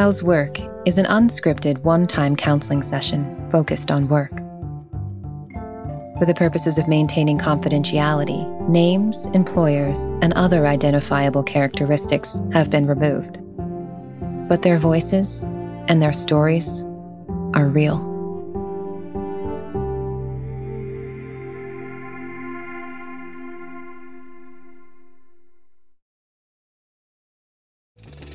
How's Work is an unscripted one time counseling session focused on work. For the purposes of maintaining confidentiality, names, employers, and other identifiable characteristics have been removed. But their voices and their stories are real.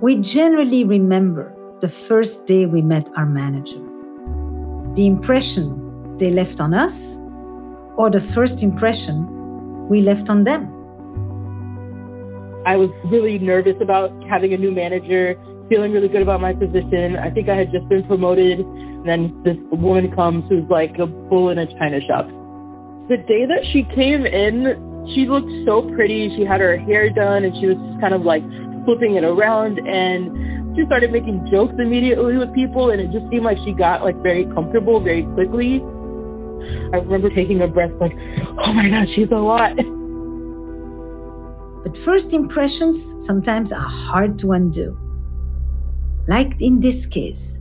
We generally remember the first day we met our manager, the impression they left on us, or the first impression we left on them. I was really nervous about having a new manager, feeling really good about my position. I think I had just been promoted, and then this woman comes who's like a bull in a china shop. The day that she came in, she looked so pretty. She had her hair done, and she was just kind of like flipping it around and she started making jokes immediately with people and it just seemed like she got like very comfortable very quickly. I remember taking a breath like, oh my god, she's a lot. But first impressions sometimes are hard to undo. Like in this case,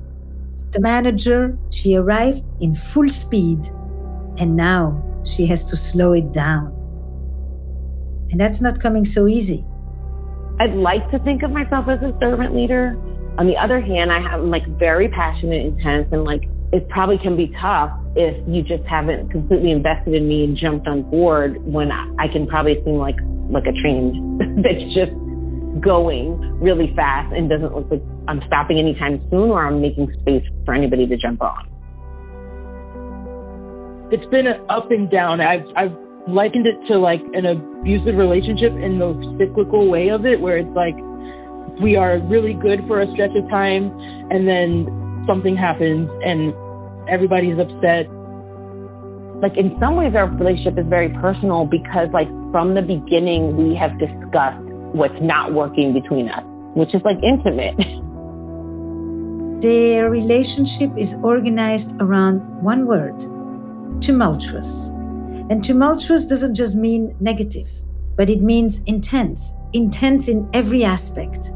the manager, she arrived in full speed and now she has to slow it down. And that's not coming so easy. I'd like to think of myself as a servant leader. On the other hand, I am like very passionate, intense, and like it probably can be tough if you just haven't completely invested in me and jumped on board when I can probably seem like like a train that's just going really fast and doesn't look like I'm stopping anytime soon or I'm making space for anybody to jump on. It's been an up and down. I've I've likened it to like an abusive relationship in the cyclical way of it, where it's like we are really good for a stretch of time and then something happens and everybody's upset. Like in some ways, our relationship is very personal because, like, from the beginning, we have discussed what's not working between us, which is like intimate. Their relationship is organized around one word tumultuous. And tumultuous doesn't just mean negative, but it means intense, intense in every aspect.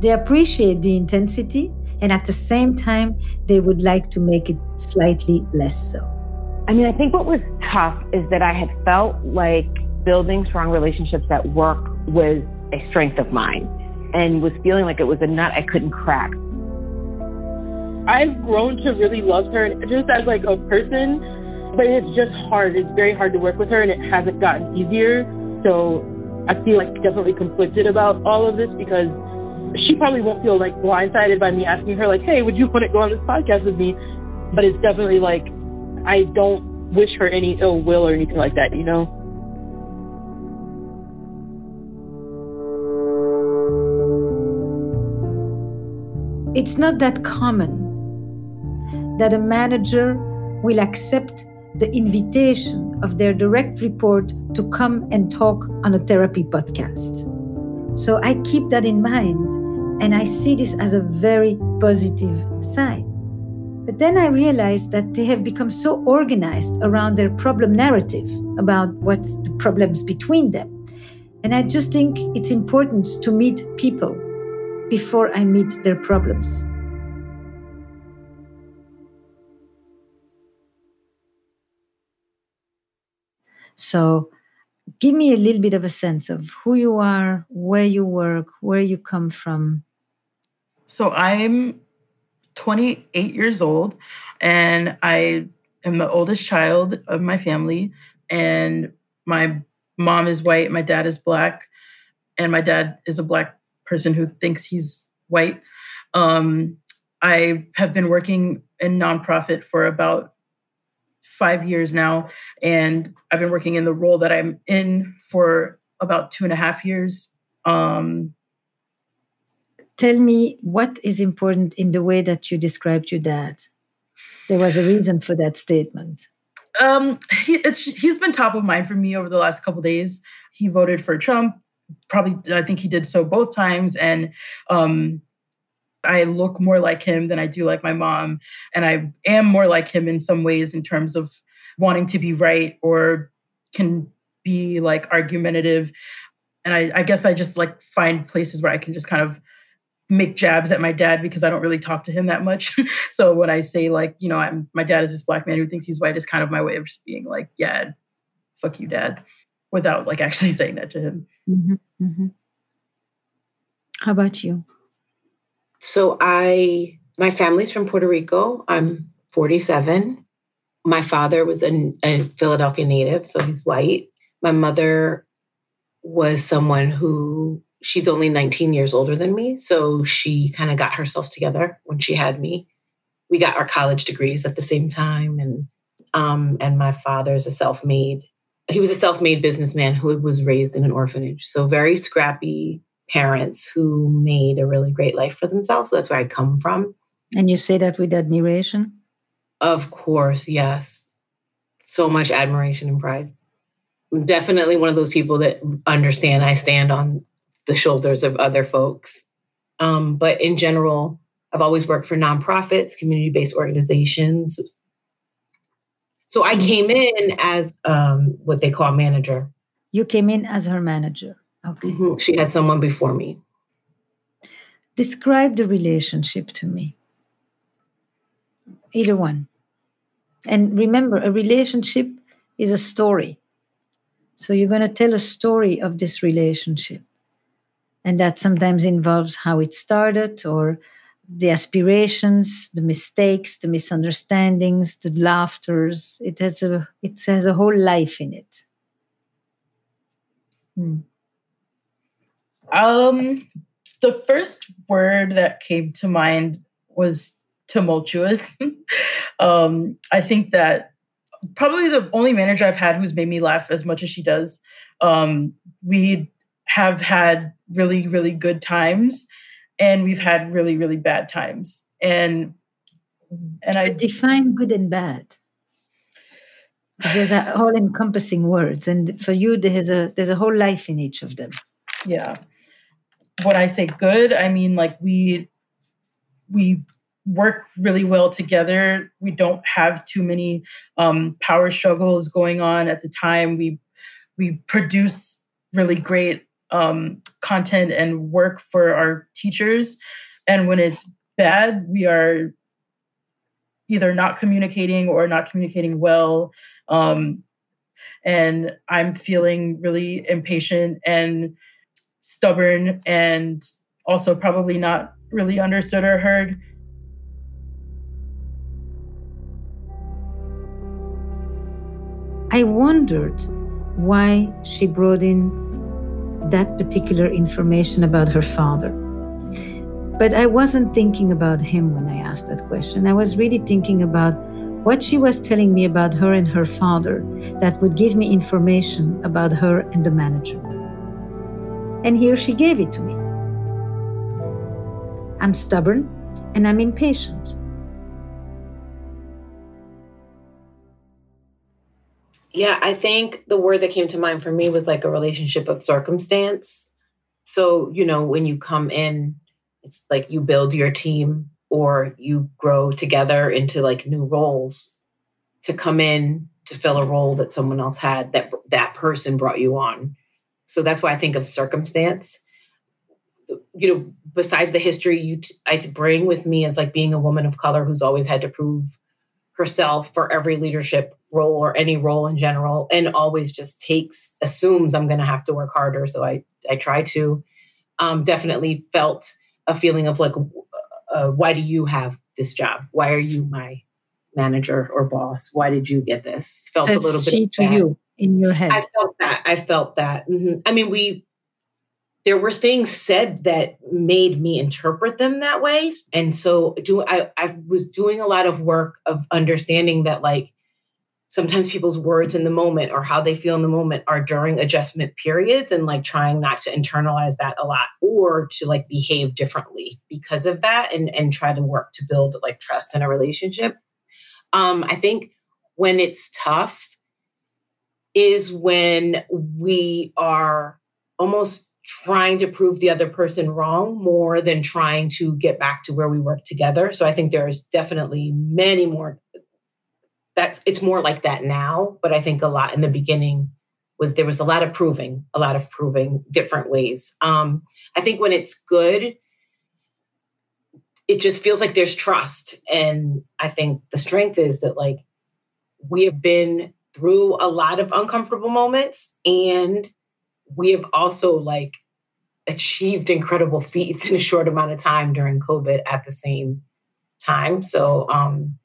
They appreciate the intensity, and at the same time, they would like to make it slightly less so. I mean, I think what was tough is that I had felt like building strong relationships at work was a strength of mine and was feeling like it was a nut I couldn't crack. I've grown to really love her just as like a person but it's just hard. It's very hard to work with her, and it hasn't gotten easier. So I feel like definitely conflicted about all of this because she probably won't feel like blindsided by me asking her like, "Hey, would you want to go on this podcast with me?" But it's definitely like I don't wish her any ill will or anything like that, you know. It's not that common that a manager will accept the invitation of their direct report to come and talk on a therapy podcast. So I keep that in mind and I see this as a very positive sign. But then I realized that they have become so organized around their problem narrative about what's the problems between them. And I just think it's important to meet people before I meet their problems. So give me a little bit of a sense of who you are, where you work, where you come from. So I'm 28 years old and I am the oldest child of my family. And my mom is white, my dad is black, and my dad is a black person who thinks he's white. Um, I have been working in nonprofit for about five years now, and I've been working in the role that I'm in for about two and a half years. Um, Tell me what is important in the way that you described your dad. There was a reason for that statement. Um, he, he's been top of mind for me over the last couple days. He voted for Trump. Probably, I think he did so both times, and um, I look more like him than I do like my mom. And I am more like him in some ways in terms of wanting to be right or can be like argumentative. And I, I guess I just like find places where I can just kind of make jabs at my dad because I don't really talk to him that much. so when I say like, you know, I'm my dad is this black man who thinks he's white is kind of my way of just being like, yeah, fuck you, dad, without like actually saying that to him. Mm-hmm, mm-hmm. How about you? So I, my family's from Puerto Rico. I'm 47. My father was a, a Philadelphia native, so he's white. My mother was someone who she's only 19 years older than me. So she kind of got herself together when she had me. We got our college degrees at the same time. And um, and my father's a self-made, he was a self-made businessman who was raised in an orphanage. So very scrappy, parents who made a really great life for themselves. So that's where I come from. And you say that with admiration? Of course, yes. So much admiration and pride. I'm definitely one of those people that understand I stand on the shoulders of other folks. Um, but in general, I've always worked for nonprofits, community based organizations. So I came in as um, what they call manager. You came in as her manager. Okay. Mm-hmm. She had someone before me. Describe the relationship to me. Either one. And remember, a relationship is a story. So you're going to tell a story of this relationship. And that sometimes involves how it started or the aspirations, the mistakes, the misunderstandings, the laughters. It has a it has a whole life in it. Hmm. Um, the first word that came to mind was tumultuous. um, I think that probably the only manager I've had who's made me laugh as much as she does. Um, we have had really, really good times, and we've had really, really bad times. And and I define good and bad. There's a all encompassing words, and for you, there's a there's a whole life in each of them. Yeah when I say good, I mean like we we work really well together. We don't have too many um, power struggles going on at the time. We we produce really great um, content and work for our teachers. And when it's bad, we are either not communicating or not communicating well. Um, and I'm feeling really impatient and stubborn and also probably not really understood or heard. I wondered why she brought in that particular information about her father. But I wasn't thinking about him when I asked that question. I was really thinking about what she was telling me about her and her father that would give me information about her and the manager. And here she gave it to me. I'm stubborn and I'm impatient. Yeah, I think the word that came to mind for me was like a relationship of circumstance. So, you know, when you come in, it's like you build your team or you grow together into like new roles to come in to fill a role that someone else had that that person brought you on so that's why I think of circumstance. You know, besides the history you t- I bring with me as like being a woman of color who's always had to prove herself for every leadership role or any role in general, and always just takes assumes I'm going to have to work harder. So I I try to. Um, definitely felt a feeling of like uh, why do you have this job? Why are you my manager or boss? Why did you get this? Felt Says a little bit to you in your head. I felt that. I felt that. Mm-hmm. I mean, we there were things said that made me interpret them that way, and so do I. I was doing a lot of work of understanding that like sometimes people's words in the moment or how they feel in the moment are during adjustment periods and like trying not to internalize that a lot or to like behave differently because of that and and try to work to build like trust in a relationship um i think when it's tough is when we are almost trying to prove the other person wrong more than trying to get back to where we work together. So i think there's definitely many more that's it's more like that now but i think a lot in the beginning was there was a lot of proving a lot of proving different ways. Um i think when it's good it just feels like there's trust. And i think the strength is that like we have been through a lot of uncomfortable moments and we have also like achieved incredible feats in a short amount of time during covid at the same time. So um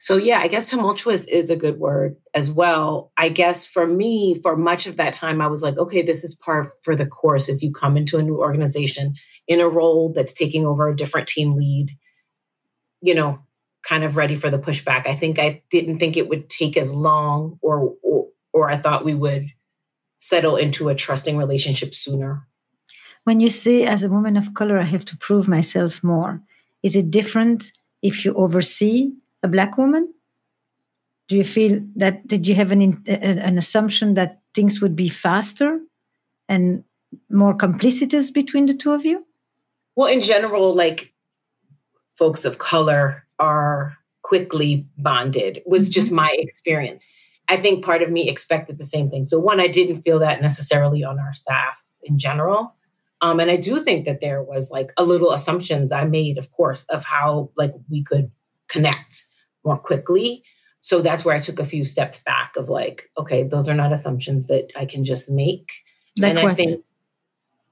so yeah, I guess tumultuous is a good word as well. I guess for me, for much of that time, I was like, okay, this is par for the course. If you come into a new organization in a role that's taking over a different team lead, you know, kind of ready for the pushback. I think I didn't think it would take as long, or or, or I thought we would settle into a trusting relationship sooner. When you say, as a woman of color, I have to prove myself more, is it different if you oversee a black woman? Do you feel that did you have an an assumption that things would be faster and more complicitous between the two of you? Well, in general, like folks of color are quickly bonded was mm-hmm. just my experience. I think part of me expected the same thing. So one, I didn't feel that necessarily on our staff in general. Um, and I do think that there was like a little assumptions I made, of course, of how like we could connect more quickly. So that's where I took a few steps back of like, okay, those are not assumptions that I can just make. Like and what? I think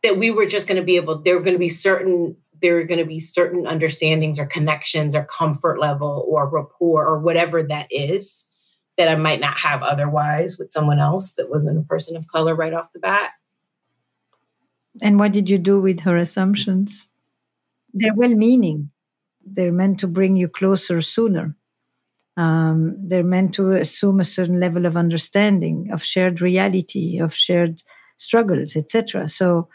that we were just going to be able, there were going to be certain, there are going to be certain understandings or connections or comfort level or rapport or whatever that is that I might not have otherwise with someone else that wasn't a person of color right off the bat. And what did you do with her assumptions? They're well meaning, they're meant to bring you closer sooner. Um, they're meant to assume a certain level of understanding of shared reality, of shared struggles, etc. So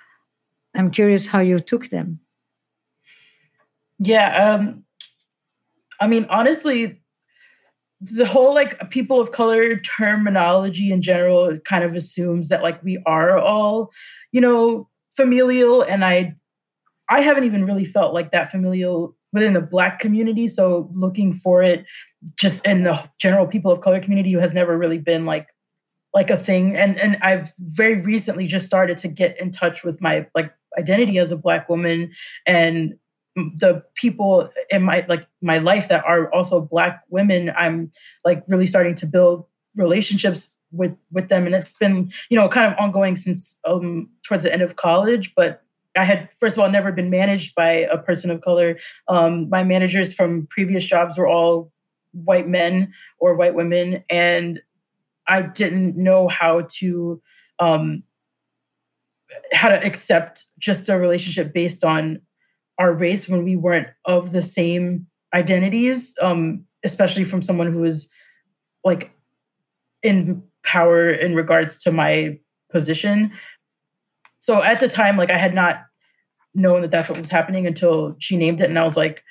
I'm curious how you took them. Yeah, um, I mean, honestly, the whole like people of color terminology in general kind of assumes that like we are all, you know, familial, and I, I haven't even really felt like that familial within the black community so looking for it just in the general people of color community who has never really been like like a thing. And and i've very recently just started to get in touch with my like identity as a black woman and the people in my like my life that are also black women i'm like really starting to build relationships with with them. And it's been you know kind of ongoing since um towards the end of college but I had, first of all, never been managed by a person of color. Um, my managers from previous jobs were all white men or white women, and I didn't know how to um, how to accept just a relationship based on our race when we weren't of the same identities, um, especially from someone who is like in power in regards to my position so at the time, like I had not known that that's what was happening until she named it, and I was like,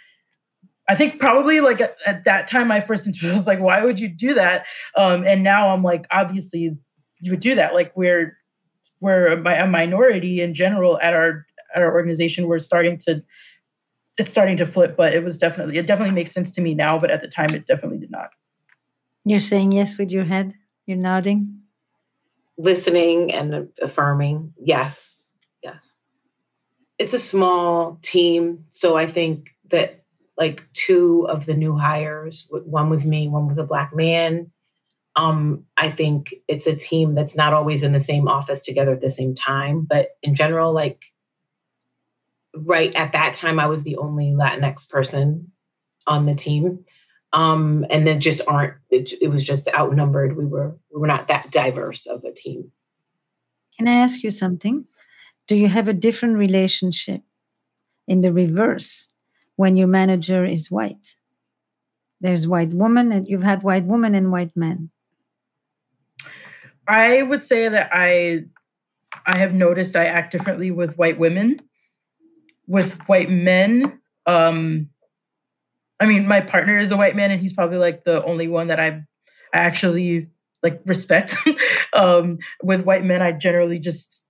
I think probably like at, at that time, my first interview was like, why would you do that? Um, and now I'm like, obviously, you would do that. Like we're we're a, a minority in general at our at our organization. We're starting to it's starting to flip, but it was definitely it definitely makes sense to me now, but at the time, it definitely did not. You're saying yes with your head. You're nodding listening and affirming. Yes, yes. It's a small team. So I think that like two of the new hires, one was me, one was a black man. Um, I think it's a team that's not always in the same office together at the same time. But in general, like right at that time, I was the only Latinx person on the team. Um, and then just aren't it, it was just outnumbered. We were we were not that diverse of a team. Can I ask you something? Do you have a different relationship in the reverse when your manager is white? There's white woman and you've had white woman and white men. I would say that I I have noticed I act differently with white women. With white men, um, I mean, my partner is a white man, and he's probably like the only one that I I actually like respect. um, with white men, I generally just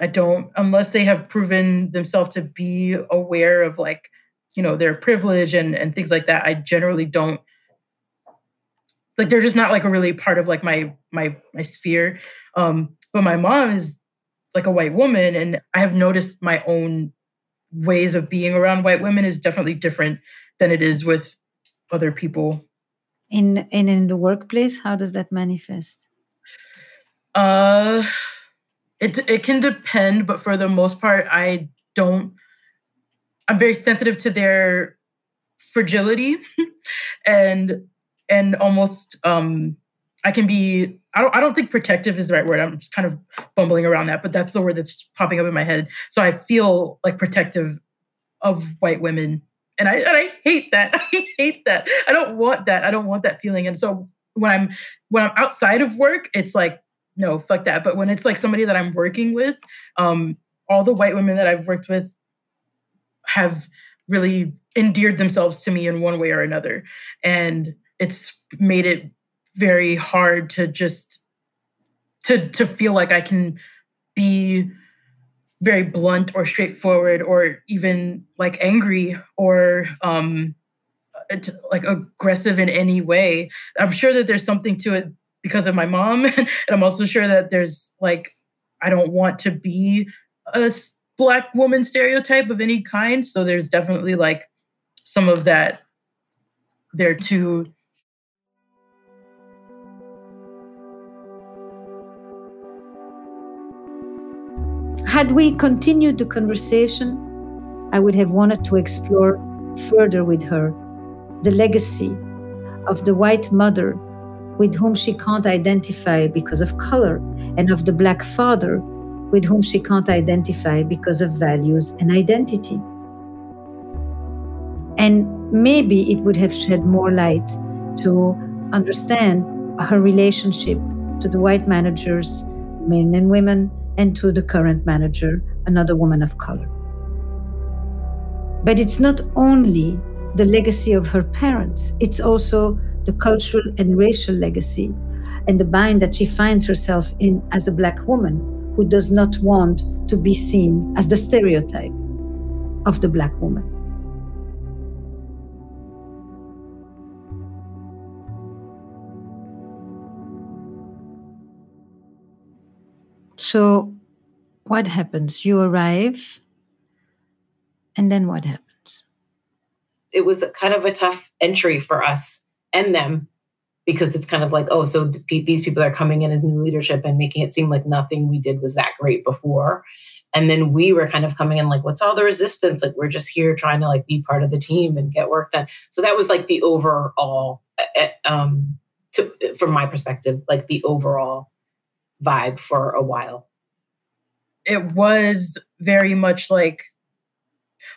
I don't unless they have proven themselves to be aware of like you know their privilege and and things like that. I generally don't like they're just not like a really part of like my my my sphere. Um, but my mom is like a white woman, and I have noticed my own ways of being around white women is definitely different than it is with other people. In in in the workplace, how does that manifest? Uh it it can depend, but for the most part, I don't I'm very sensitive to their fragility and and almost um I can be I don't I don't think protective is the right word. I'm just kind of bumbling around that, but that's the word that's popping up in my head. So I feel like protective of white women. And I and I hate that. I hate that. I don't want that. I don't want that feeling. And so when I'm when I'm outside of work, it's like, no, fuck that. But when it's like somebody that I'm working with, um, all the white women that I've worked with have really endeared themselves to me in one way or another. And it's made it very hard to just to to feel like I can be very blunt or straightforward or even like angry or um like aggressive in any way. I'm sure that there's something to it because of my mom and I'm also sure that there's like I don't want to be a black woman stereotype of any kind so there's definitely like some of that there too Had we continued the conversation, I would have wanted to explore further with her the legacy of the white mother with whom she can't identify because of color, and of the black father with whom she can't identify because of values and identity. And maybe it would have shed more light to understand her relationship to the white managers, men and women, and to the current manager, another woman of color. But it's not only the legacy of her parents, it's also the cultural and racial legacy and the bind that she finds herself in as a Black woman who does not want to be seen as the stereotype of the Black woman. So, what happens? You arrive, and then what happens? It was kind of a tough entry for us and them because it's kind of like, oh, so these people are coming in as new leadership and making it seem like nothing we did was that great before. And then we were kind of coming in like, what's all the resistance? Like, we're just here trying to like be part of the team and get work done. So that was like the overall, eh, eh, um, to, from my perspective, like the overall vibe for a while. It was very much like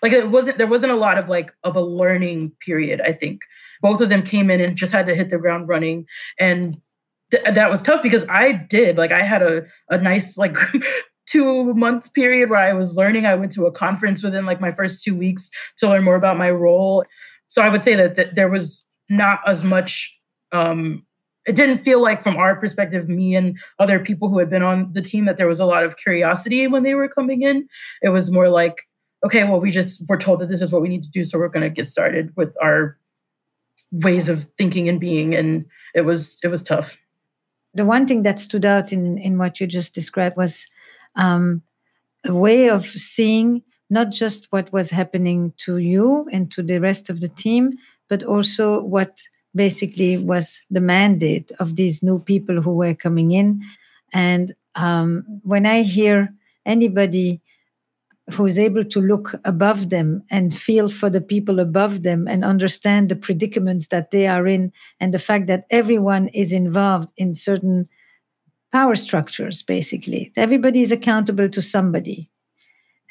like it wasn't there wasn't a lot of like of a learning period i think. Both of them came in and just had to hit the ground running. And th- that was tough because i did like i had a, a nice like two month period where i was learning. I went to a conference within like my first two weeks to learn more about my role. So i would say that, that there was not as much um, it didn't feel like from our perspective me and other people who had been on the team that there was a lot of curiosity when they were coming in. It was more like okay well we just were told that this is what we need to do so we're going to get started with our ways of thinking and being and it was it was tough. The one thing that stood out in in what you just described was um, a way of seeing not just what was happening to you and to the rest of the team but also what basically was the mandate of these new people who were coming in. And um, when I hear anybody who is able to look above them and feel for the people above them and understand the predicaments that they are in and the fact that everyone is involved in certain power structures basically everybody is accountable to somebody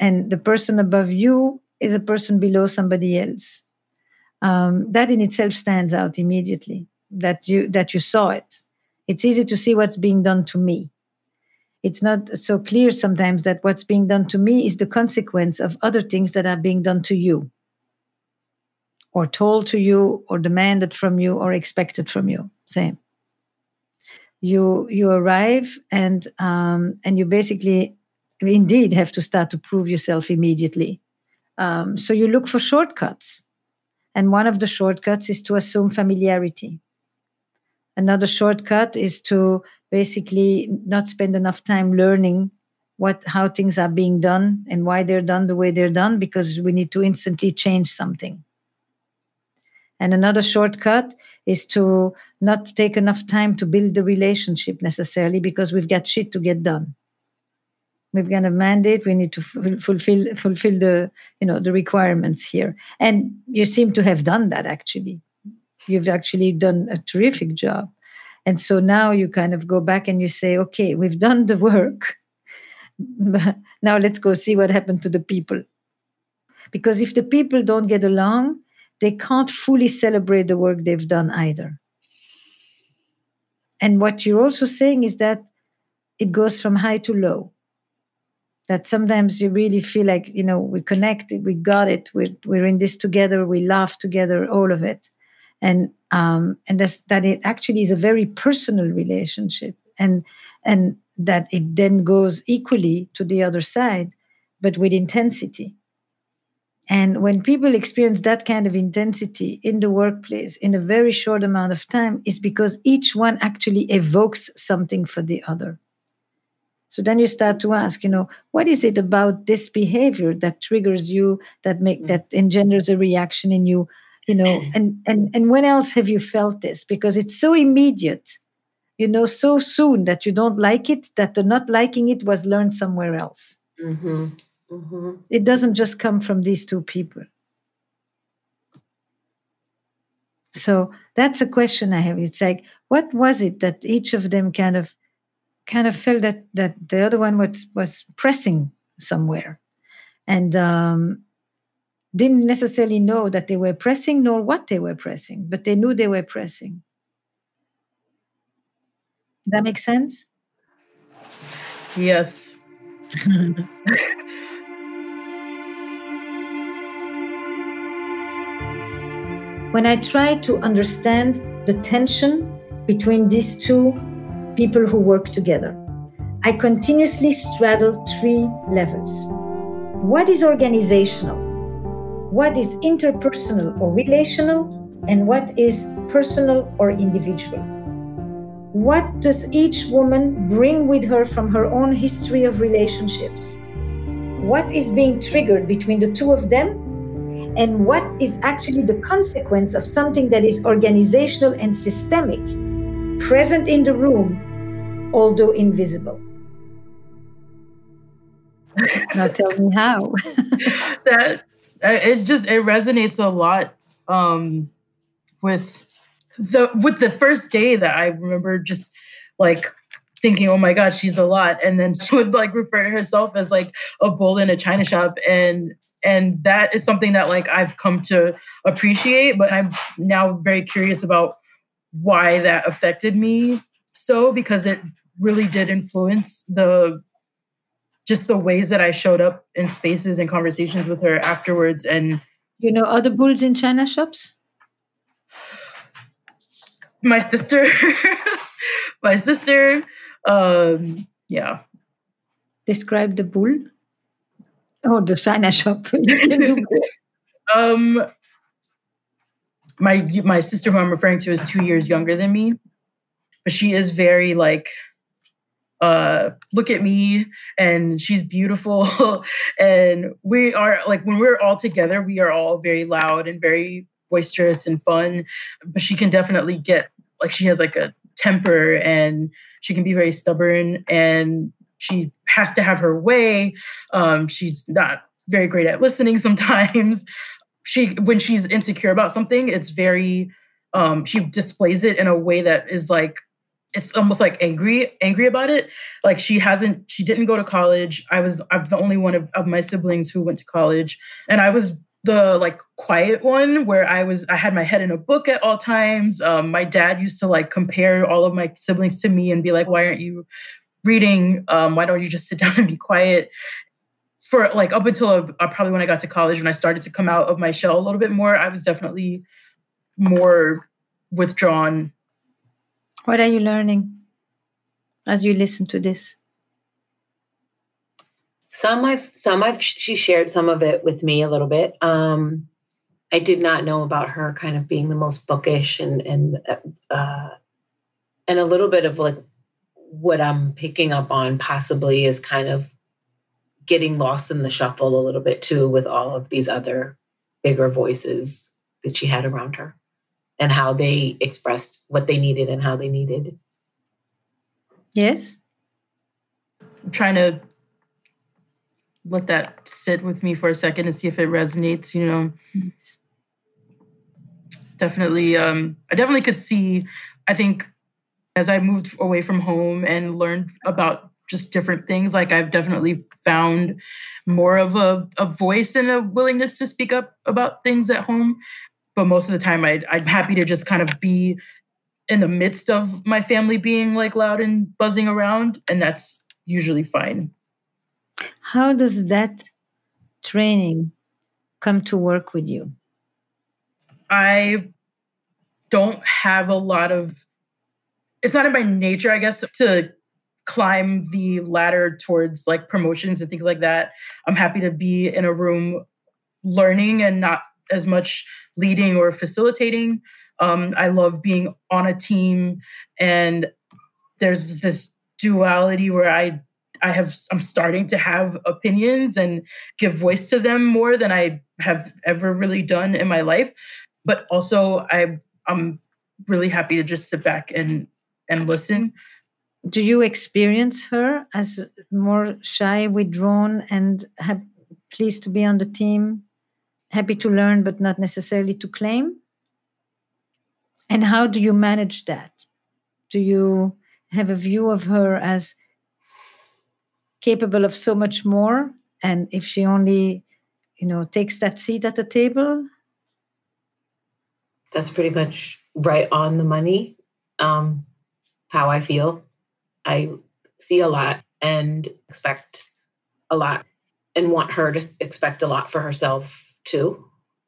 and the person above you is a person below somebody else um, that in itself stands out immediately that you that you saw it. It's easy to see what's being done to me. It's not so clear sometimes that what's being done to me is the consequence of other things that are being done to you. Or told to you or demanded from you or expected from you. Same. You you arrive and um, and you basically indeed have to start to prove yourself immediately. Um, so you look for shortcuts and one of the shortcuts is to assume familiarity. Another shortcut is to basically not spend enough time learning what how things are being done and why they're done the way they're done because we need to instantly change something. And another shortcut is to not take enough time to build the relationship necessarily because we've got shit to get done we've got a mandate we need to f- fulfill fulfill the you know the requirements here and you seem to have done that actually you've actually done a terrific job. And so now you kind of go back and you say, okay, we've done the work. now let's go see what happened to the people. Because if the people don't get along, they can't fully celebrate the work they've done either. And what you're also saying is that it goes from high to low. That sometimes you really feel like, you know, we connected, we got it, we're, we're in this together, we laugh together, all of it. And um, and that's, that it actually is a very personal relationship. And and that it then goes equally to the other side but with intensity. And when people experience that kind of intensity in the workplace in a very short amount of time is because each one actually evokes something for the other so then you start to ask you know what is it about this behavior that triggers you that make mm. that engenders a reaction in you you know and and and when else have you felt this because it's so immediate you know so soon that you don't like it that the not liking it was learned somewhere else mm-hmm. Mm-hmm. it doesn't just come from these two people so that's a question i have it's like what was it that each of them kind of kind of felt that that the other one was was pressing somewhere and um didn't necessarily know that they were pressing nor what they were pressing, but they knew they were pressing. That makes sense? Yes. when I try to understand the tension between these two people who work together, I continuously straddle three levels. What is organizational? what is interpersonal or relational and what is personal or individual. What does each woman bring with her from her own history of relationships? What is being triggered between the two of them? And what is actually the consequence of something that is organizational and systemic, present in the room, although invisible? now tell me how. that it just it resonates a lot um with the with the first day that I remember just like thinking, oh my God, she's a lot. And then she would like refer to herself as like a bull in a china shop. And and that is something that like I've come to appreciate, but I'm now very curious about why that affected me so because it really did influence the just the ways that I showed up in spaces and conversations with her afterwards. And you know other bulls in China shops? My sister, my sister, um, yeah. Describe the bull. Oh, the China shop. you can do. um, my my sister, who I'm referring to, is two years younger than me, but she is very like uh, look at me and she's beautiful. and we are like, when we're all together, we are all very loud and very boisterous and fun. But she can definitely get like, she has like a temper and she can be very stubborn and she has to have her way. Um, she's not very great at listening sometimes. She when she's insecure about something, it's very um, she displays it in a way that is like it's almost like angry angry about it like she hasn't she didn't go to college i was i'm the only one of, of my siblings who went to college and i was the like quiet one where I was I had my head in a book at all times. Um, my dad used to like compare all of my siblings to me and be like, "Why aren't you reading? Um, why don't you just sit down and be quiet?" For like up until uh, probably when I got to college, when I started to come out of my shell a little bit more, I was definitely more withdrawn. What are you learning as you listen to this? Some I've some I've she shared some of it with me a little bit. Um, I did not know about her kind of being the most bookish and and uh, and a little bit of like what I'm picking up on possibly is kind of getting lost in the shuffle a little bit too with all of these other bigger voices that she had around her and how they expressed what they needed and how they needed. Yes. I'm trying to let that sit with me for a second and see if it resonates, you know. Yes. Definitely um I definitely could see I think as I moved away from home and learned about just different things like I've definitely found more of a, a voice and a willingness to speak up about things at home but most of the time i i'm happy to just kind of be in the midst of my family being like loud and buzzing around and that's usually fine how does that training come to work with you? I don't have a lot of, it's not in my nature, I guess, to climb the ladder towards like promotions and things like that. I'm happy to be in a room learning and not as much leading or facilitating. Um, I love being on a team, and there's this duality where I I have I'm starting to have opinions and give voice to them more than I have ever really done in my life. But also I I'm really happy to just sit back and and listen. Do you experience her as more shy, withdrawn, and pleased to be on the team, happy to learn but not necessarily to claim? And how do you manage that? Do you have a view of her as capable of so much more and if she only you know takes that seat at the table that's pretty much right on the money um how i feel i see a lot and expect a lot and want her to expect a lot for herself too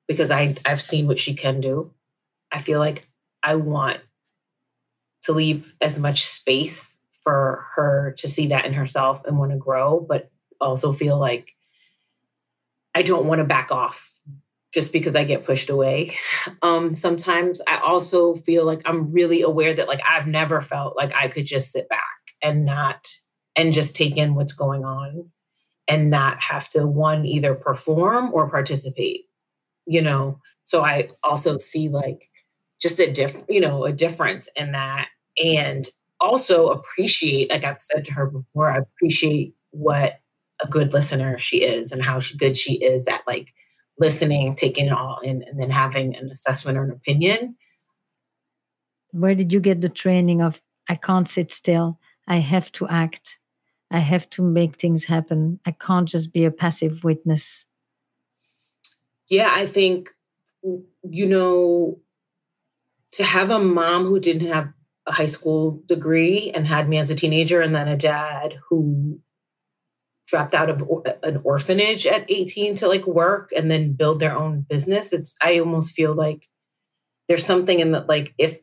because i i've seen what she can do i feel like i want to leave as much space for her to see that in herself and want to grow, but also feel like I don't want to back off just because I get pushed away. Um, sometimes I also feel like I'm really aware that like I've never felt like I could just sit back and not and just take in what's going on and not have to one either perform or participate, you know. So I also see like just a diff, you know, a difference in that and also appreciate, like I've said to her before, I appreciate what a good listener she is and how she, good she is at like listening, taking it all in, and then having an assessment or an opinion. Where did you get the training of I can't sit still, I have to act, I have to make things happen, I can't just be a passive witness? Yeah, I think, you know, to have a mom who didn't have a high school degree and had me as a teenager, and then a dad who dropped out of an orphanage at 18 to like work and then build their own business. It's I almost feel like there's something in that like if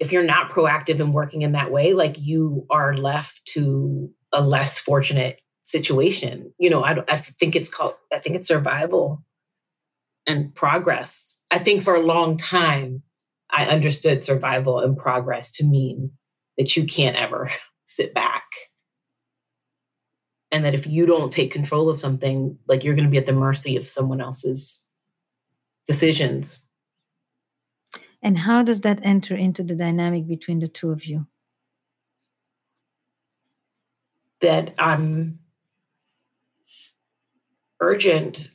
if you're not proactive in working in that way, like you are left to a less fortunate situation. You know, I, I think it's called, I think it's survival and progress. I think for a long time, I understood survival and progress to mean that you can't ever sit back. And that if you don't take control of something, like you're going to be at the mercy of someone else's decisions. And how does that enter into the dynamic between the two of you? That I'm urgent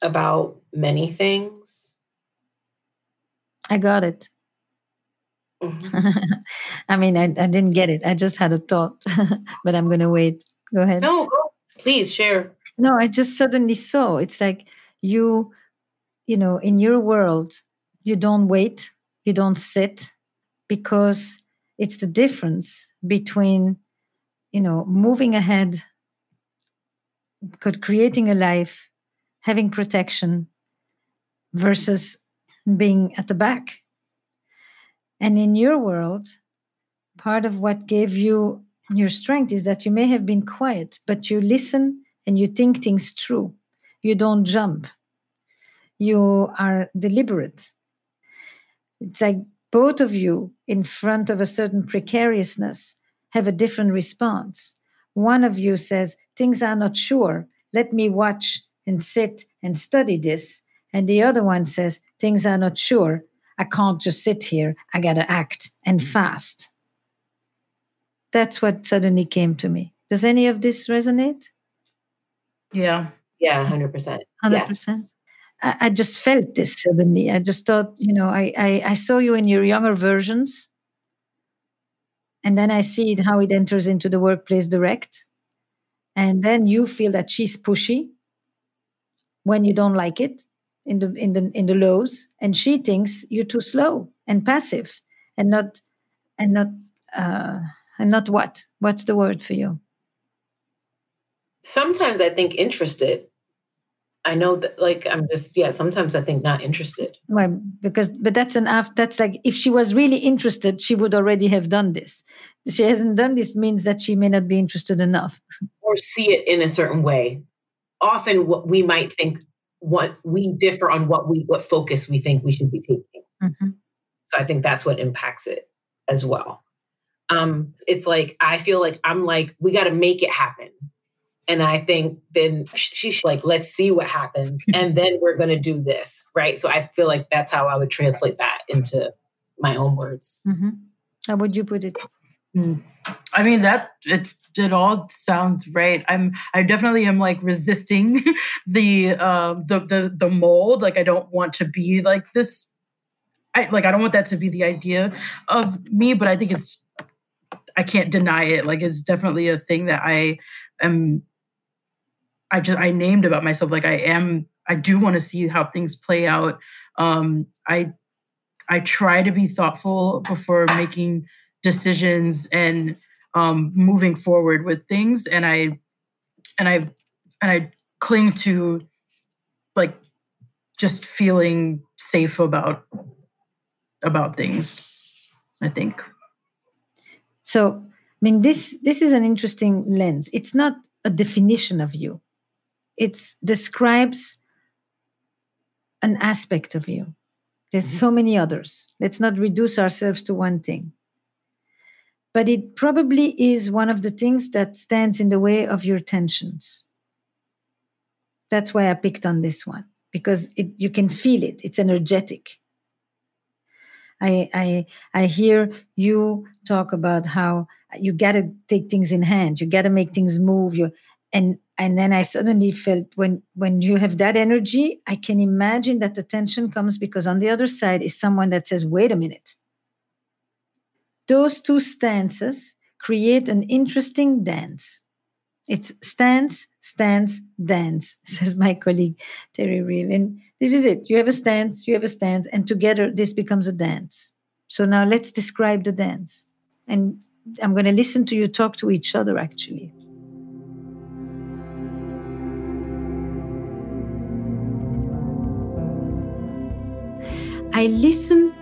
about many things. I got it. Mm-hmm. I mean, I, I didn't get it. I just had a thought, but I'm going to wait. Go ahead. No, please share. No, I just suddenly saw it's like you, you know, in your world, you don't wait, you don't sit because it's the difference between, you know, moving ahead, creating a life, having protection versus being at the back and in your world, part of what gave you your strength is that you may have been quiet, but you listen and you think things through. You don't jump. You are deliberate. It's like both of you, in front of a certain precariousness, have a different response. One of you says, Things are not sure. Let me watch and sit and study this. And the other one says, Things are not sure. I can't just sit here. I got to act and mm. fast. That's what suddenly came to me. Does any of this resonate? Yeah. Yeah, 100%. 100%. Yes. I, I just felt this suddenly. I just thought, you know, I, I, I saw you in your younger versions. And then I see how it enters into the workplace direct. And then you feel that she's pushy when you don't like it in the in the in the lows. And she thinks you're too slow and passive and not and not uh and not what? What's the word for you? Sometimes i think interested i know that like i'm just yeah sometimes i think not interested well because but that's an af that's like if she was really interested she would already have done this she hasn't done this means that she may not be interested enough or see it in a certain way often what we might think what we differ on what we what focus we think we should be taking. Mm-hmm. So I think that's what impacts it as well. Um, it's like I feel like I'm like we got to make it happen, and I think then she's like let's see what happens, and then we're gonna do this, right? So I feel like that's how I would translate that into my own words. Mm-hmm. How would you put it? Mm. I mean that it's it all sounds right. I'm I definitely am like resisting the uh the the the mold. Like I don't want to be like this. I like I don't want that to be the idea of me, but I think it's I can't deny it. Like it's definitely a thing that I am I just I named about myself. Like I am I do want to see how things play out. Um I I try to be thoughtful before making decisions and um, moving forward with things and i and i and i cling to like just feeling safe about about things i think so i mean this this is an interesting lens it's not a definition of you it describes an aspect of you there's mm-hmm. so many others let's not reduce ourselves to one thing but it probably is one of the things that stands in the way of your tensions. That's why I picked on this one because it, you can feel it. It's energetic. I, I I hear you talk about how you got to take things in hand. You got to make things move. You and and then I suddenly felt when when you have that energy, I can imagine that the tension comes because on the other side is someone that says, "Wait a minute, those two stances create an interesting dance. It's stance, stance, dance, says my colleague Terry Real. And this is it. You have a stance, you have a stance, and together this becomes a dance. So now let's describe the dance. And I'm going to listen to you talk to each other actually. I listen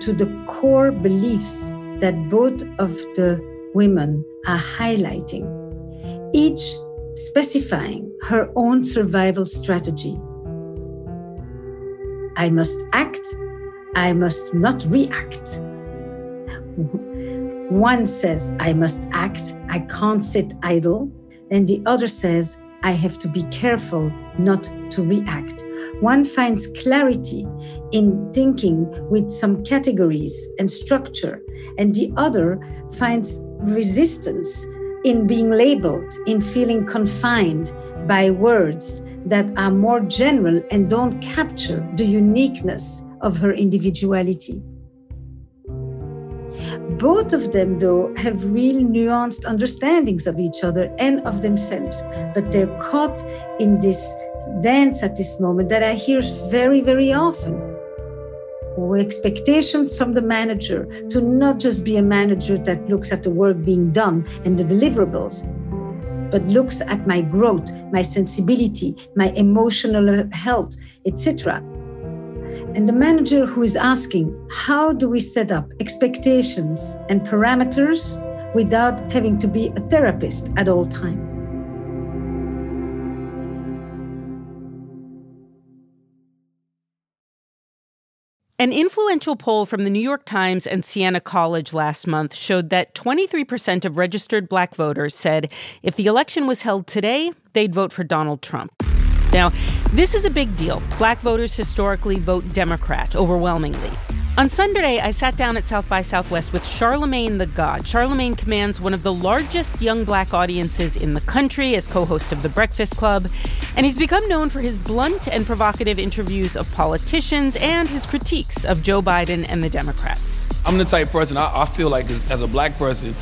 to the core beliefs that both of the women are highlighting, each specifying her own survival strategy. I must act, I must not react. One says, I must act, I can't sit idle. And the other says, I have to be careful not to react one finds clarity in thinking with some categories and structure, and the other finds resistance in being labeled, in feeling confined by words that are more general and don't capture the uniqueness of her individuality. Both of them, though, have real nuanced understandings of each other and of themselves, but they're caught in this dance at this moment that I hear very, very often. Or expectations from the manager to not just be a manager that looks at the work being done and the deliverables, but looks at my growth, my sensibility, my emotional health, etc. And the manager who is asking, how do we set up expectations and parameters without having to be a therapist at all times? An influential poll from the New York Times and Siena College last month showed that 23% of registered black voters said if the election was held today, they'd vote for Donald Trump. Now, this is a big deal. Black voters historically vote Democrat overwhelmingly. On Sunday, I sat down at South by Southwest with Charlemagne the God. Charlemagne commands one of the largest young black audiences in the country as co host of The Breakfast Club, and he's become known for his blunt and provocative interviews of politicians and his critiques of Joe Biden and the Democrats. I'm the type person, I, I feel like as, as a black person,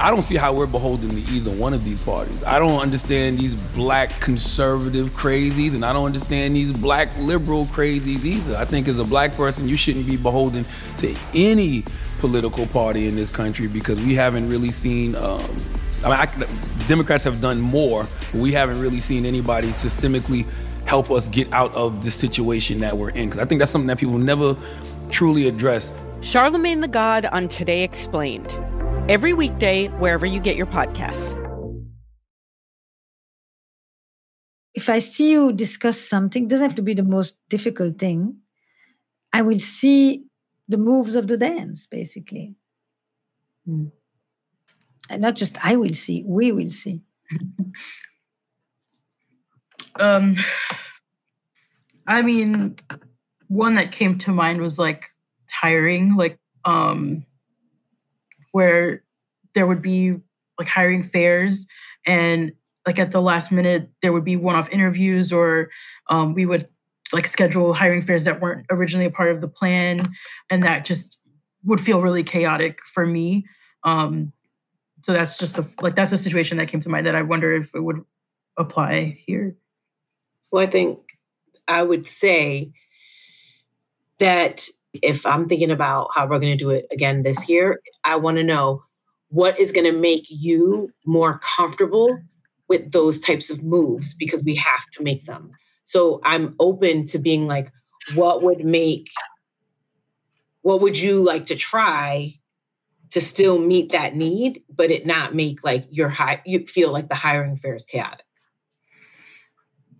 I don't see how we're beholden to either one of these parties. I don't understand these black conservative crazies, and I don't understand these black liberal crazies either. I think as a black person, you shouldn't be beholden to any political party in this country because we haven't really seen. Um, I mean, I, Democrats have done more, but we haven't really seen anybody systemically help us get out of the situation that we're in. Because I think that's something that people never truly address. Charlemagne the God on Today Explained every weekday wherever you get your podcasts. If I see you discuss something, doesn't have to be the most difficult thing. I will see the moves of the dance, basically. Mm. And not just I will see, we will see. um I mean, one that came to mind was like hiring, like um where there would be like hiring fairs and like at the last minute there would be one-off interviews or um, we would like schedule hiring fairs that weren't originally a part of the plan. And that just would feel really chaotic for me. Um, so that's just a, like that's a situation that came to mind that i wonder if it would apply here. Well i think i would say that if I'm thinking about how we're going to do it again this year, I want to know what is going to make you more comfortable with those types of moves because we have to make them. So I'm open to being like, what would make, what would you like to try to still meet that need, but it not make like your high, you feel like the hiring fair is chaotic?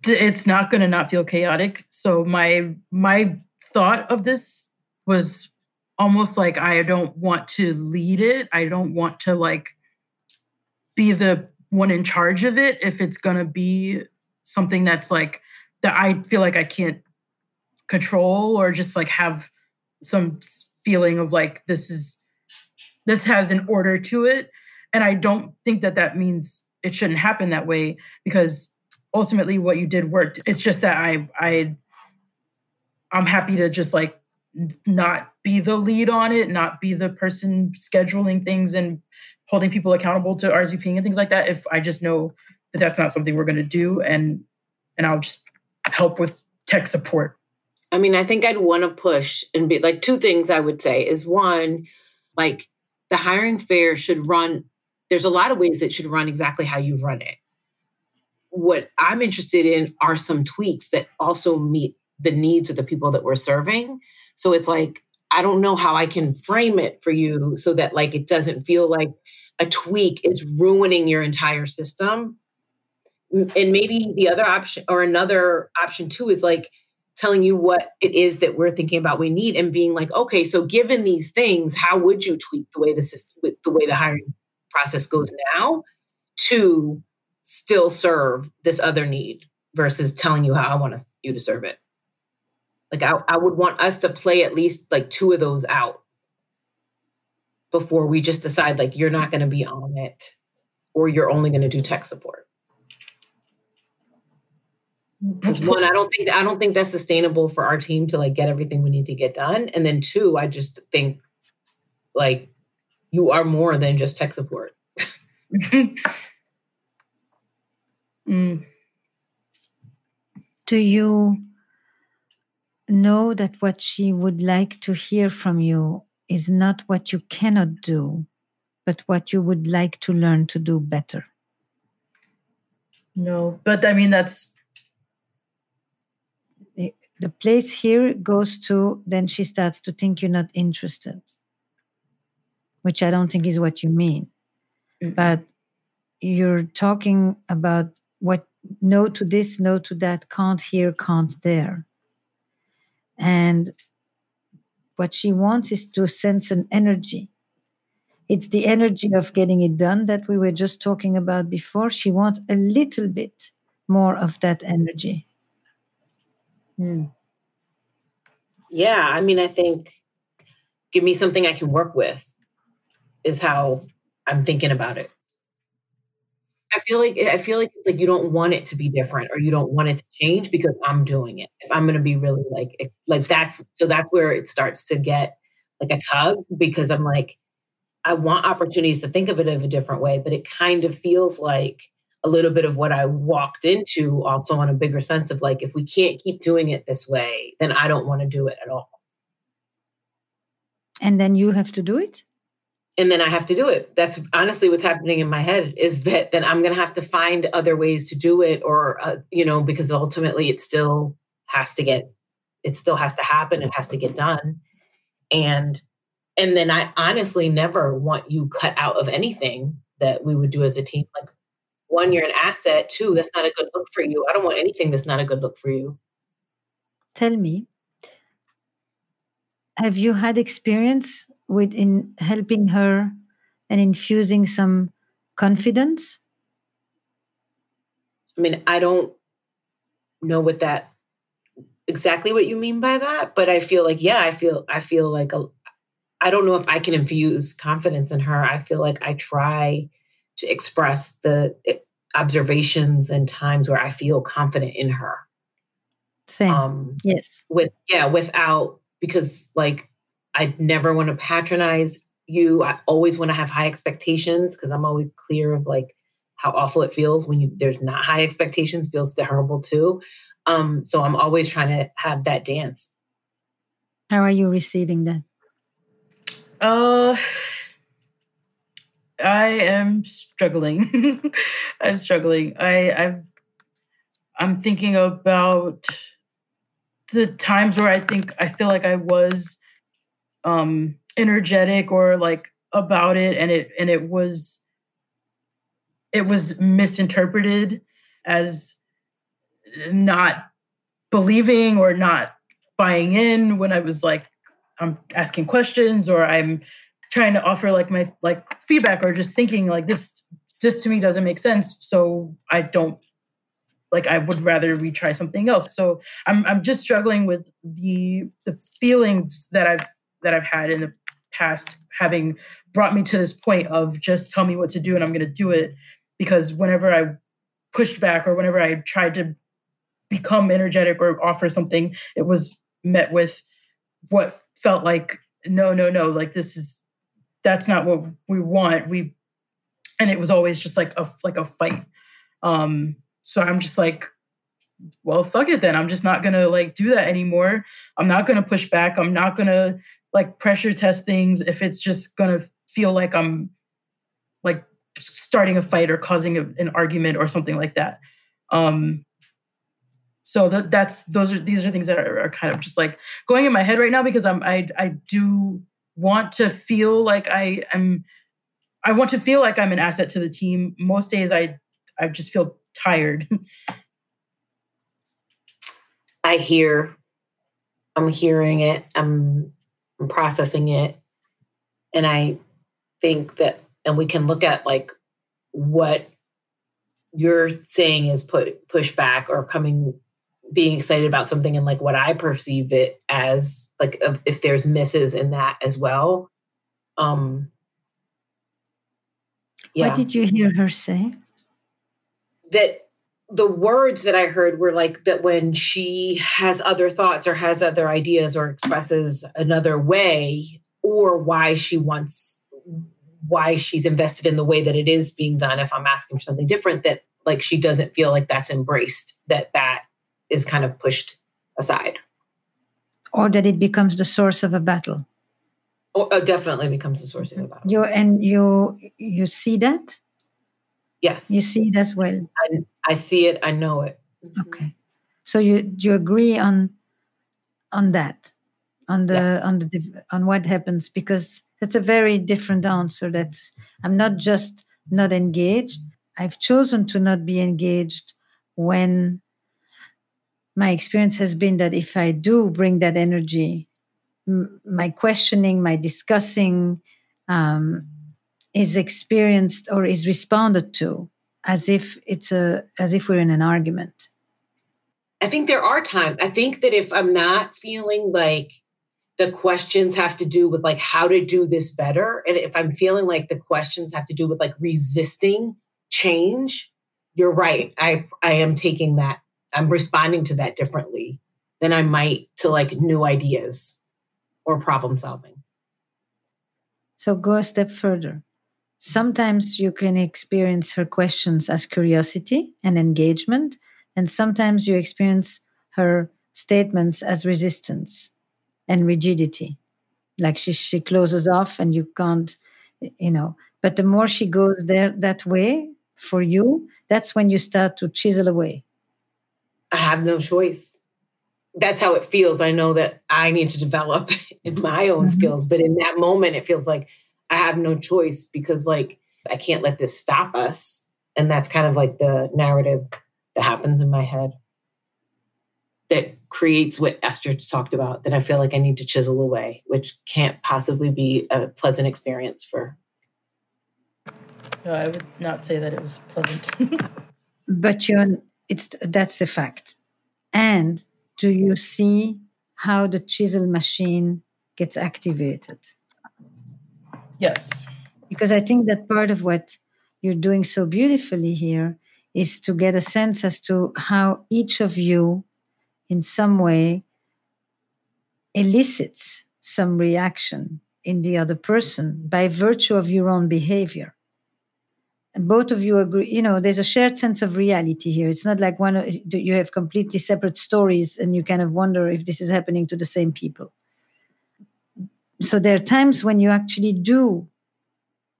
It's not going to not feel chaotic. So my my thought of this was almost like I don't want to lead it. I don't want to like be the one in charge of it if it's going to be something that's like that I feel like I can't control or just like have some feeling of like this is this has an order to it and I don't think that that means it shouldn't happen that way because ultimately what you did worked. It's just that I I I'm happy to just like not be the lead on it, not be the person scheduling things and holding people accountable to RSVPing and things like that. If I just know that that's not something we're going to do, and and I'll just help with tech support. I mean, I think I'd want to push and be like two things I would say is one, like the hiring fair should run. There's a lot of ways that should run exactly how you run it. What I'm interested in are some tweaks that also meet the needs of the people that we're serving. So it's like, I don't know how I can frame it for you so that like it doesn't feel like a tweak is ruining your entire system. And maybe the other option or another option too is like telling you what it is that we're thinking about we need and being like, okay, so given these things, how would you tweak the way the system the way the hiring process goes now to still serve this other need versus telling you how I want you to serve it? Like I, I would want us to play at least like two of those out before we just decide like you're not going to be on it. or you're only going to do tech support. Because one, I don't think I don't think that's sustainable for our team to like get everything we need to get done. And then two, I just think like you are more than just tech support. mm. Do you know that what she would like to hear from you is not what you cannot do, but what you would like to learn to do better? No, but I mean, that's the place here goes to then she starts to think you're not interested which i don't think is what you mean mm-hmm. but you're talking about what no to this no to that can't here can't there and what she wants is to sense an energy it's the energy of getting it done that we were just talking about before she wants a little bit more of that energy Hmm. Yeah, I mean, I think give me something I can work with is how I'm thinking about it. I feel like I feel like it's like you don't want it to be different or you don't want it to change because I'm doing it. If I'm going to be really like like that's so that's where it starts to get like a tug because I'm like I want opportunities to think of it in a different way, but it kind of feels like a little bit of what I walked into also on a bigger sense of like, if we can't keep doing it this way, then I don't want to do it at all. And then you have to do it? And then I have to do it. That's honestly what's happening in my head is that then I'm going to have to find other ways to do it or, uh, you know, because ultimately it still has to get, it still has to happen. It has to get done. And, and then I honestly never want you cut out of anything that we would do as a team. Like one, you're an asset. Two, that's not a good look for you. I don't want anything that's not a good look for you. Tell me, have you had experience with in helping her and infusing some confidence? I mean, I don't know what that exactly what you mean by that, but I feel like yeah, I feel I feel like a I don't know if I can infuse confidence in her. I feel like I try to express the eh, observations and times where I feel confident in her. Same. Um, yes. With yeah, without because like I never want to patronize you. I always want to have high expectations because I'm always clear of like how awful it feels when you there's not high expectations feels terrible too. Um, so I'm always trying to have that dance. How are you receiving that? Uh I am struggling. I'm struggling. I I'm I'm thinking about the times where I think I feel like I was um energetic or like about it and it and it was it was misinterpreted as not believing or not buying in when I was like I'm asking questions or I'm trying to offer like my like feedback or just thinking like this just to me doesn't make sense so i don't like i would rather we try something else. So i'm i'm just struggling with the the feelings that i've that i've had in the past having brought me to this point of just tell me what to do and i'm going to do it. Because whenever i pushed back or whenever i tried to become energetic or offer something it was met with what felt like no no no like this is that's not what we want. We and it was always just like a like a fight. Um so i'm just like well fuck it then. I'm just not gonna like do that anymore. I'm not gonna push back. I'm not gonna like pressure test things if it's just gonna feel like i'm like starting a fight or causing a, an argument or something like that um so that that's those are these are things that are, are kind of just like going in my head right now because i'm i i do want to feel like I am I want to feel like I'm an asset to the team. Most days I I just feel tired. I hear I'm hearing it. I'm I'm processing it. And I think that and we can look at like what you're saying is put push back or coming being excited about something and like what I perceive it as like if there's misses in that as well. Um Yeah. What did you hear her say? That the words that I heard were like that when she has other thoughts or has other ideas or expresses another way or why she wants why she's invested in the way that it is being done if I'm asking for something different that like she doesn't feel like that's embraced that that is kind of pushed aside. Or that it becomes the source of a battle. Or uh, definitely becomes the source of a battle. You and you you see that yes. You see it as well. I, I see it. I know it. Mm-hmm. okay. So you you agree on on that on the yes. on the on what happens because it's a very different answer. That's i'm not just not engaged. I've chosen to not be engaged when my experience has been that if i do bring that energy m- my questioning my discussing um, is experienced or is responded to as if it's a as if we're in an argument. I think there are times i think that if i'm not feeling like the questions have to do with like how to do this better and if i'm feeling like the questions have to do with like resisting change you're right. I i am taking that i'm responding to that differently than i might to like new ideas or problem solving. So go a step further sometimes you can experience her questions as curiosity and engagement and sometimes you experience her statements as resistance and rigidity. Like she she closes off and you can't you know but the more she goes there that way for you that's when you start to chisel away. I have no choice. That's how it feels. I know that i need to develop in my own mm-hmm. skills but in that moment it feels like i have no choice because like i can't let this stop us and that's kind of like the narrative that happens in my head that creates what Esther talked about that I feel like I need to chisel away, which can't possibly be a pleasant experience for. No, I would not say that it was pleasant. but you're it's that's a fact. And do you see how the chisel machine gets activated? Yes. Because I think that part of what you're doing so beautifully here is to get a sense as to how each of you in some way elicits some reaction in the other person by virtue of your own behavior. And both of you agree you know there's a shared sense of reality here. It's not like one you have completely separate stories and you kind of wonder if this is happening to the same people so there are times when you actually do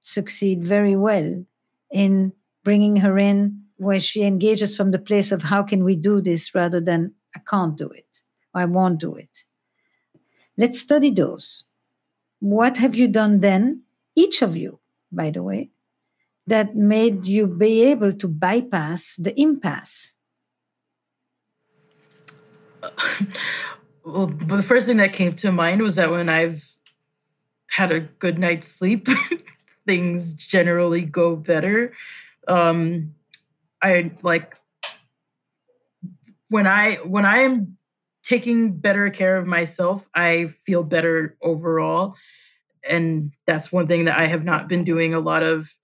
succeed very well in bringing her in where she engages from the place of how can we do this rather than I can't do it, or I won't do it. Let's study those. What have you done then, each of you, by the way, that made you be able to bypass the impasse? well, the first thing that came to mind was that when I've had a good night's sleep, things generally go better. Um, I like when I when I am taking better care of myself, I feel better overall. And that's one thing that I have not been doing a lot of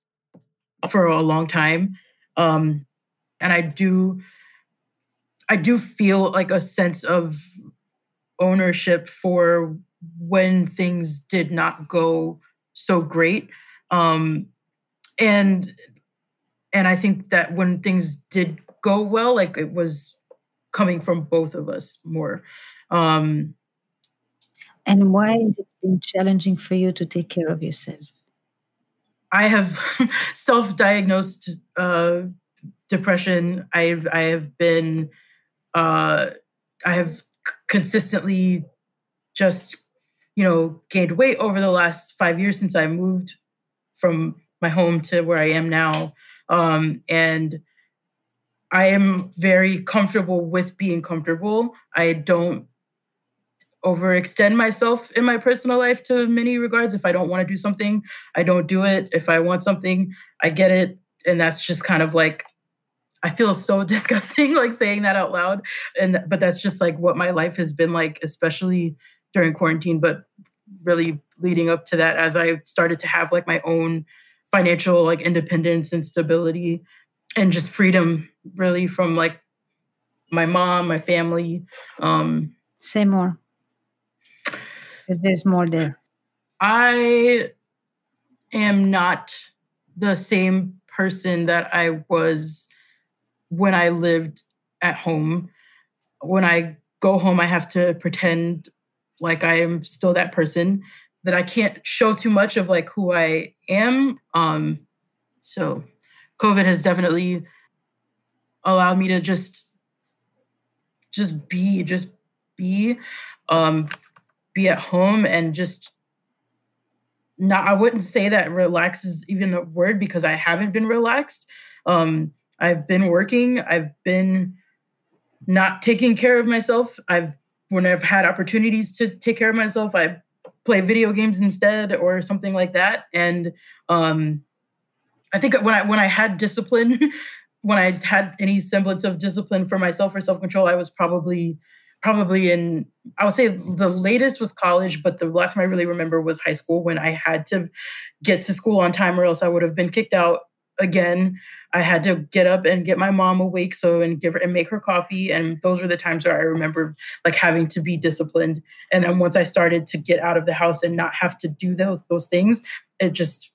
for a long time. Um, and I do I do feel like a sense of ownership for when things did not go so great. Um, and and I think that when things did go well, like it was coming from both of us more. Um, and why has it been challenging for you to take care of yourself? I have self-diagnosed uh, depression. I I have been uh, I have consistently just you know gained weight over the last five years since I moved from my home to where I am now, um, and I am very comfortable with being comfortable. I don't overextend myself in my personal life to many regards. If I don't want to do something, I don't do it. If I want something, I get it. And that's just kind of like I feel so disgusting like saying that out loud. And but that's just like what my life has been like, especially during quarantine, but really leading up to that as I started to have like my own financial like independence and stability and just freedom really from like my mom, my family. Um Say more. Because there's more there. I am not the same person that I was when I lived at home. When I go home, I have to pretend like I am still that person, that I can't show too much of like who I am. Um, so COVID has definitely allowed me to just just be, just be, um, be at home and just not I wouldn't say that relax is even a word because I haven't been relaxed. Um, I've been working, I've been not taking care of myself. I've when I've had opportunities to take care of myself, I play video games instead or something like that. And um, I think when I when I had discipline, when I had any semblance of discipline for myself or self control, I was probably probably in I would say the latest was college, but the last time I really remember was high school when I had to get to school on time or else I would have been kicked out again. I had to get up and get my mom awake so and give her and make her coffee. And those were the times where I remember like having to be disciplined. And then once I started to get out of the house and not have to do those those things, it just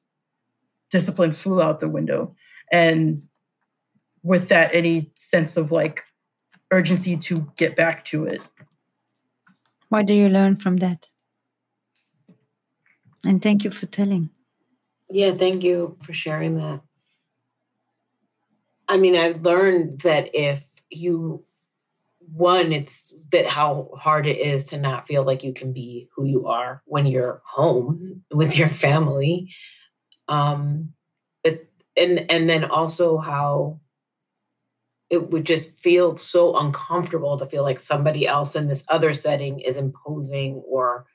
discipline flew out the window. And with that, any sense of like urgency to get back to it. What do you learn from that? And thank you for telling. Yeah, thank you for sharing that. I mean, I've learned that if you, one, it's that how hard it is to not feel like you can be who you are when you're home with your family. Um, but, and, and then also how it would just feel so uncomfortable to feel like somebody else in this other setting is imposing or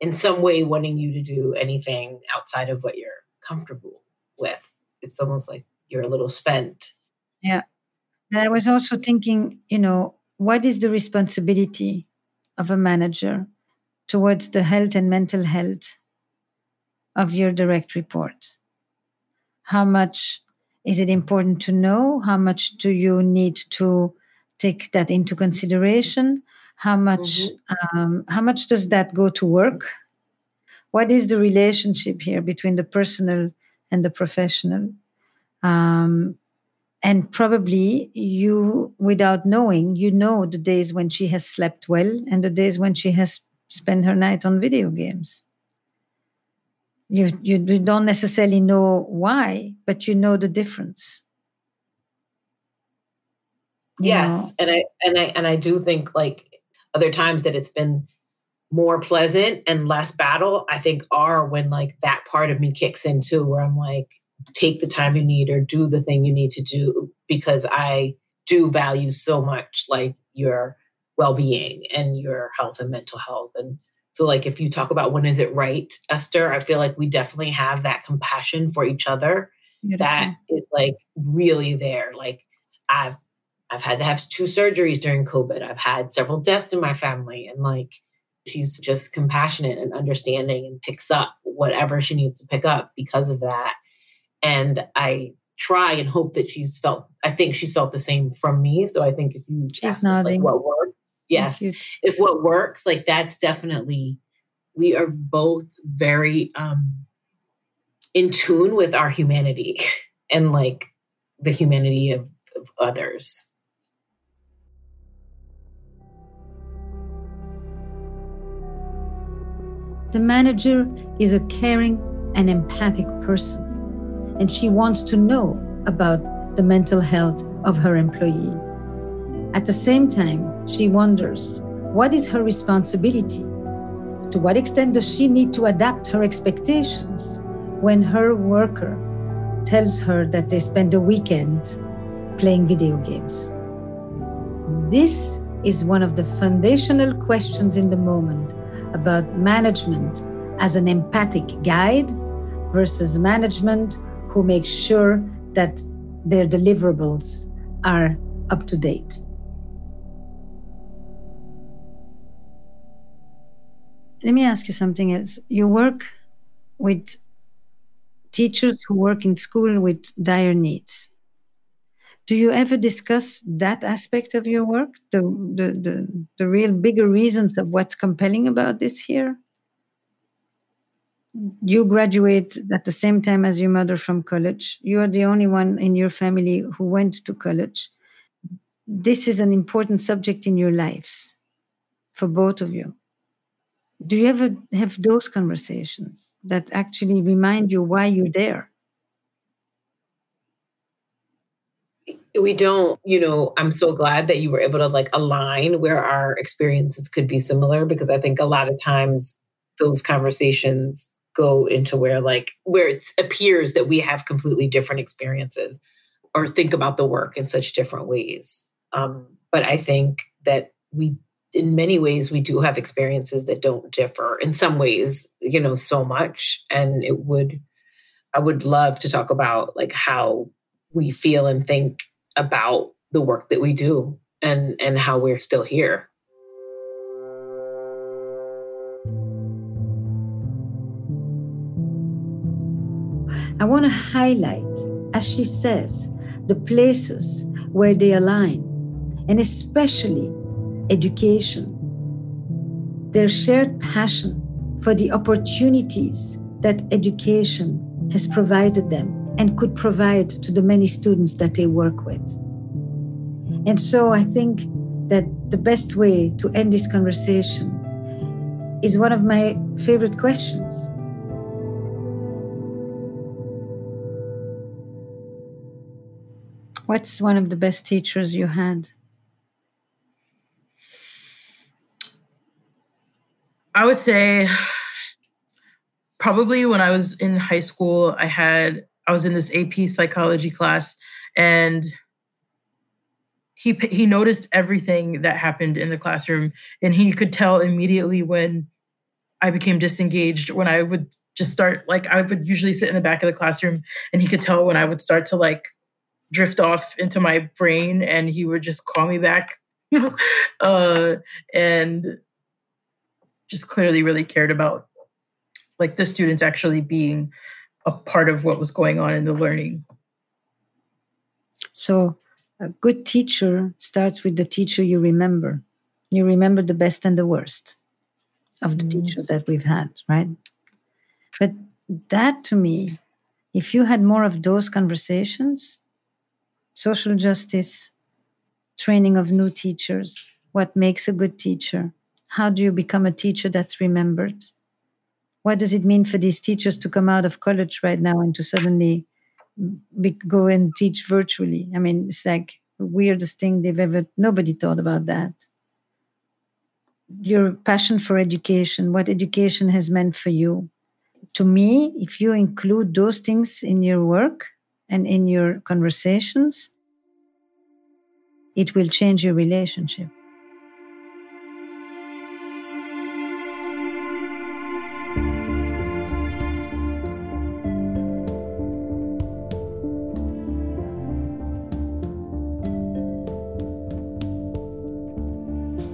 in some way wanting you to do anything outside of what you're comfortable with. It's almost like you're a little spent yeah. But I was also thinking, you know, what is the responsibility of a manager towards the health and mental health of your direct report? How much is it important to know? How much do you need to take that into consideration? How much mm-hmm. um, how much does that go to work? What is the relationship here between the personal and the professional? Um, and probably you without knowing you know the days when she has slept well and the days when she has spent her night on video games you you don't necessarily know why but you know the difference you yes know? and i and i and i do think like other times that it's been more pleasant and less battle i think are when like that part of me kicks in too where i'm like take the time you need or do the thing you need to do because I do value so much like your well-being and your health and mental health. And so like if you talk about when is it right Esther I feel like we definitely have that compassion for each other Beautiful. that is like really there. Like I've I've had to have two surgeries during COVID. I've had several deaths in my family and like she's just compassionate and understanding and picks up whatever she needs to pick up because of that and I try and hope that she's felt. I think she's felt the same from me. So I think if you she's ask us like what works, yes, if what works, like that's definitely we are both very um in tune with our humanity and like the humanity of, of others. The manager is a caring and empathic person and she wants to know about the mental health of her employee. At the same time, she wonders what is her responsibility? To what extent does she need to adapt her expectations when her worker tells her that they spend a weekend playing video games? This is one of the foundational questions in the moment about management as an empathic guide versus management who make sure that their deliverables are up to date. Let me ask you something else. You work with teachers who work in school with dire needs. Do you ever discuss that aspect of your work, the, the, the, the real bigger reasons of what's compelling about this here? You graduate at the same time as your mother from college. You are the only one in your family who went to college. This is an important subject in your lives for both of you. Do you ever have those conversations that actually remind you why you're there? we don't you know i'm so glad that you were able to like align where our experiences could be similar because i think a lot of times those conversations go into where like where it appears that we have completely different experiences or think about the work in such different ways. Um, but i think that we in many ways we do have experiences that don't differ in some ways you know so much. And it would i would love to talk about like how we feel and think about the work that we do and and how we're still here I want to highlight, as she says, the places where they align, and especially education, their shared passion for the opportunities that education has provided them and could provide to the many students that they work with. And so I think that the best way to end this conversation is one of my favorite questions. What's one of the best teachers you had? I would say probably when I was in high school, I had I was in this AP psychology class and he he noticed everything that happened in the classroom and he could tell immediately when I became disengaged when I would just start like I would usually sit in the back of the classroom and he could tell when I would start to like drift off into my brain and he would just call me back uh, and just clearly really cared about like the students actually being a part of what was going on in the learning. So, a good teacher starts with the teacher you remember. You remember the best and the worst of the mm-hmm. teachers that we've had, right? But that to me, if you had more of those conversations, social justice, training of new teachers, what makes a good teacher, how do you become a teacher that's remembered? what does it mean for these teachers to come out of college right now and to suddenly be, go and teach virtually? I mean, it's like the weirdest thing they've ever, nobody thought about that. Your passion for education, what education has meant for you. To me, if you include those things in your work and in your conversations, it will change your relationship.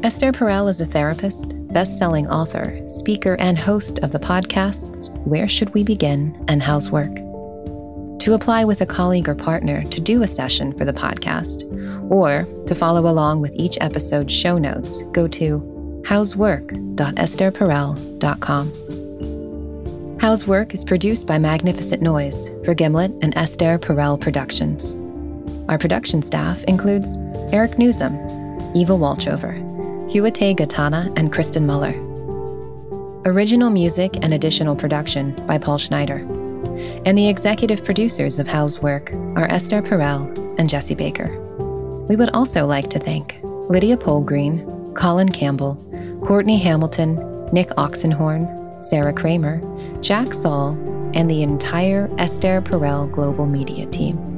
Esther Perel is a therapist, best selling author, speaker, and host of the podcasts Where Should We Begin and How's Work. To apply with a colleague or partner to do a session for the podcast, or to follow along with each episode's show notes, go to howswork.estherperel.com. How's Work is produced by Magnificent Noise for Gimlet and Esther Perel Productions. Our production staff includes Eric Nuzum, Eva Wolchover, Hiwote Getaneh and Kristin Muller. Original music and additional production by Paul Schneider. And the executive producers of How's Work are Esther Perel and Jesse Baker. We would also like to thank Lydia Polgreen, Colin Campbell, Courtney Hamilton, Nick Oxenhorn, Sarah Kramer, Jack Saul, and the entire Esther Perel Global Media team.